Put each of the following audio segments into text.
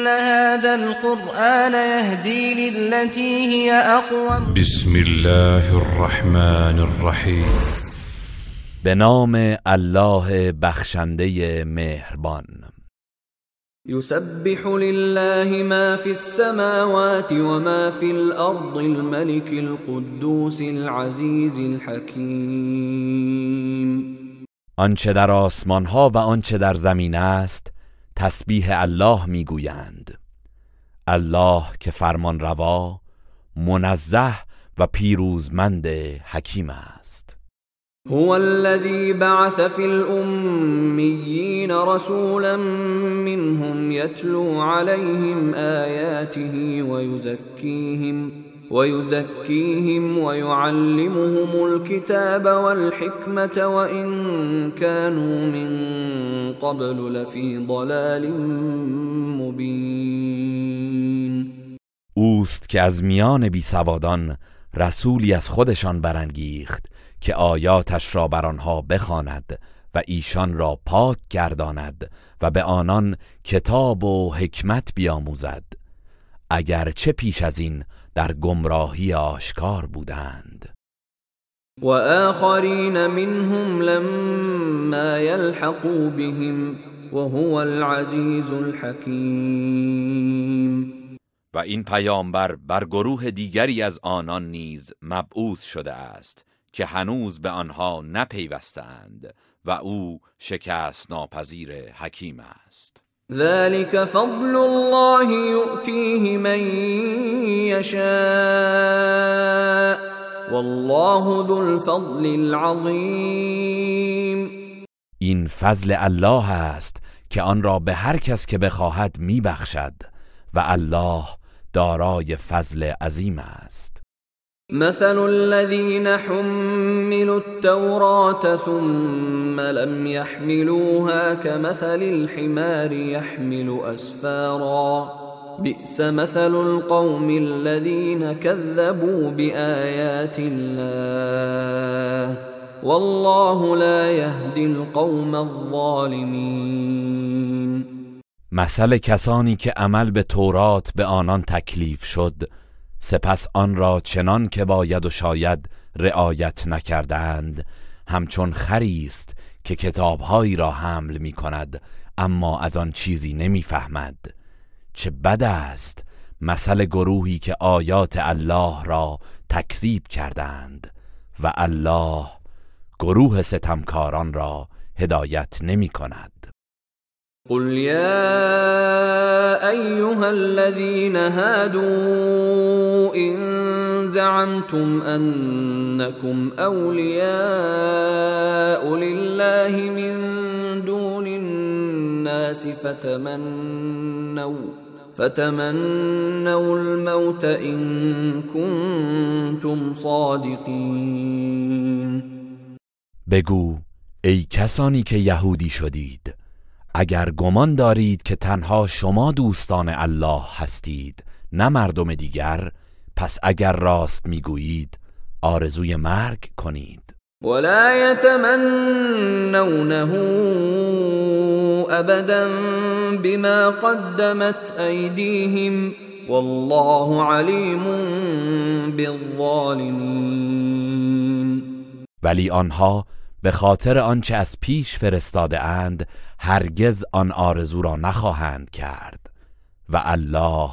إن هذا القرآن يهدي للتي هي أقوم بسم الله الرحمن الرحیم. به نام الله بخشنده مهربان. يسبح لله ما في السماوات وما في الأرض الملك القدوس العزيز الحكيم آنچه در آسمان ها و آنچه در زمین است تسبیح الله می‌گویند. الله که فرمان روا منزه و پیروزمند حکیم است. هو الذي بعث في الأميين رسولا منهم يتلو عليهم آياته ويزكيهم ويزكيهم ويعلمهم الكتاب والحكمة وإن كانوا من قبل لفي ضلال مبين. اوست که از میان بی سوادان رسولی از خودشان برانگیخت که آیاتش را بر آنها بخواند و ایشان را پاک گرداند و به آنان کتاب و حکمت بیاموزد. اگرچه پیش از این در گمراهی آشکار بودند. وآخرين منهم لما يلحقوا بهم وهو العزيز الحكيم و این پیامبر بر گروه دیگری از آنان نیز مبعوث شده است که هنوز به آنها نپیوستند و او شکست ناپذیر حکیم است. ذلك فضل الله يؤتيه من يشاء. والله ذو الفضل العظیم این فضل الله است که آن را به هر کس که بخواهد میبخشد و الله دارای فضل عظیم است. مثل الذين حملوا التوراة ثم لم يحملوها كمثل الحمار يحمل أسفارا. بئس مثل القوم الذين كذبوا بآيات الله. والله لا يهدي القوم الظالمين. مثل کسانی که عمل به تورات به آنان تکلیف شد سپس آن را چنان که باید و شاید رعایت نکردند. همچون خری است که کتابهایی را حمل می کند اما از آن چیزی نمی‌فهمد چه بد است مثل گروهی که آیات الله را تکذیب کردند و الله گروه ستمکاران را هدایت نمی کند. قل يا أيها الذين هادوا إن زعمتم أنكم أولياء لله من دون الناس فتمنوا فتمنوا الموت إن كنتم صادقين۔ بگو ای کسانی که یهودی شدید اگر گمان دارید که تنها شما دوستان الله هستید نه مردم دیگر پس اگر راست می‌گویید آرزوی مرگ کنید. ولا يتمنونه ابدا بما قدمت ايديهم والله عليم بالظالمين ولی آنها به خاطر آنچه از پیش فرستاده اند هرگز آن آرزو را نخواهند کرد. و الله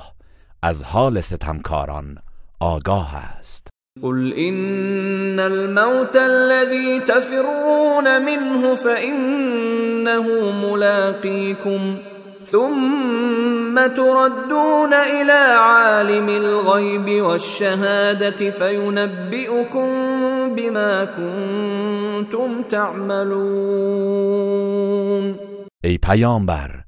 از حال ستمکاران آگاه است. قل إن الموت الذي تفرون منه فإنه ملاقيكم ثم تردون إلى عالم الغيب والشهادة فينبئكم بما كنتم تعملون. ای پیامبر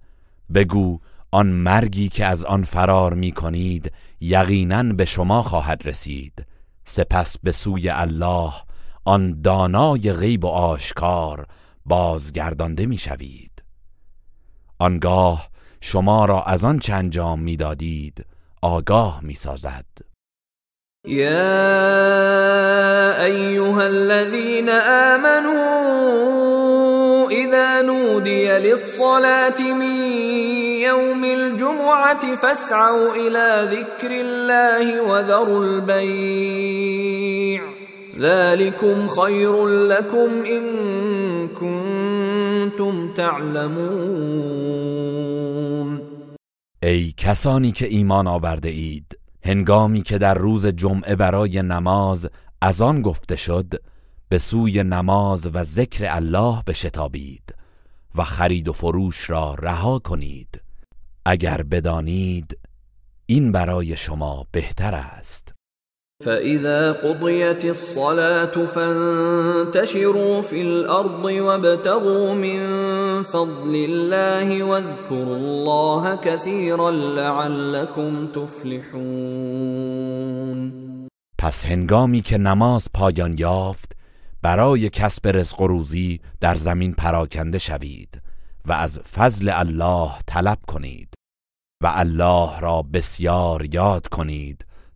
بگو آن مرگی که از آن فرار می کنید یقینا به شما خواهد رسید. سپس به سوی الله آن دانای غیب و آشکار بازگردانده می شوید. آنگاه شما را از آن چند انجام می دادید آگاه می سازد. يا أيها الذين آمنوا إذا نودي للصلاة من يوم الجمعة فاسعوا إلى ذكر الله وذروا البيع. ذلكم خير لكم إن كنتم تعلمون. ای کسانی که ایمان آورده اید هنگامی که در روز جمعه برای نماز از آن گفته شد به سوی نماز و ذکر الله بشتابید و خرید و فروش را رها کنید. اگر بدانید این برای شما بهتر است. فإذا قضيت الصلاة فانتشروا في الأرض وابتغوا من فضل الله واذكروا الله كثيرا لعلكم تفلحون پس هنگامی که نماز پایان یافت برای کسب رزق و روزی در زمین پراکنده شوید و از فضل الله طلب کنید و الله را بسیار یاد کنید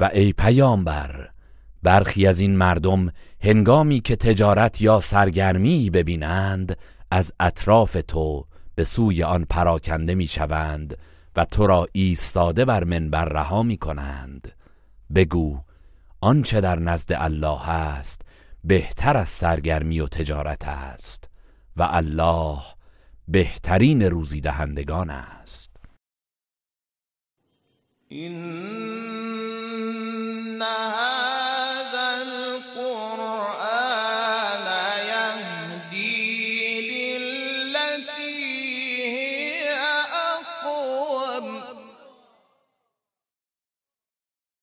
و ای پیامبر برخی از این مردم هنگامی که تجارت یا سرگرمی ببینند از اطراف تو به سوی آن پراکنده می‌شوند و تو را ایستاده بر منبر رها می کنند بگو آنچه در نزد الله است بهتر از سرگرمی و تجارت است و الله بهترین روزی دهندگان است. إن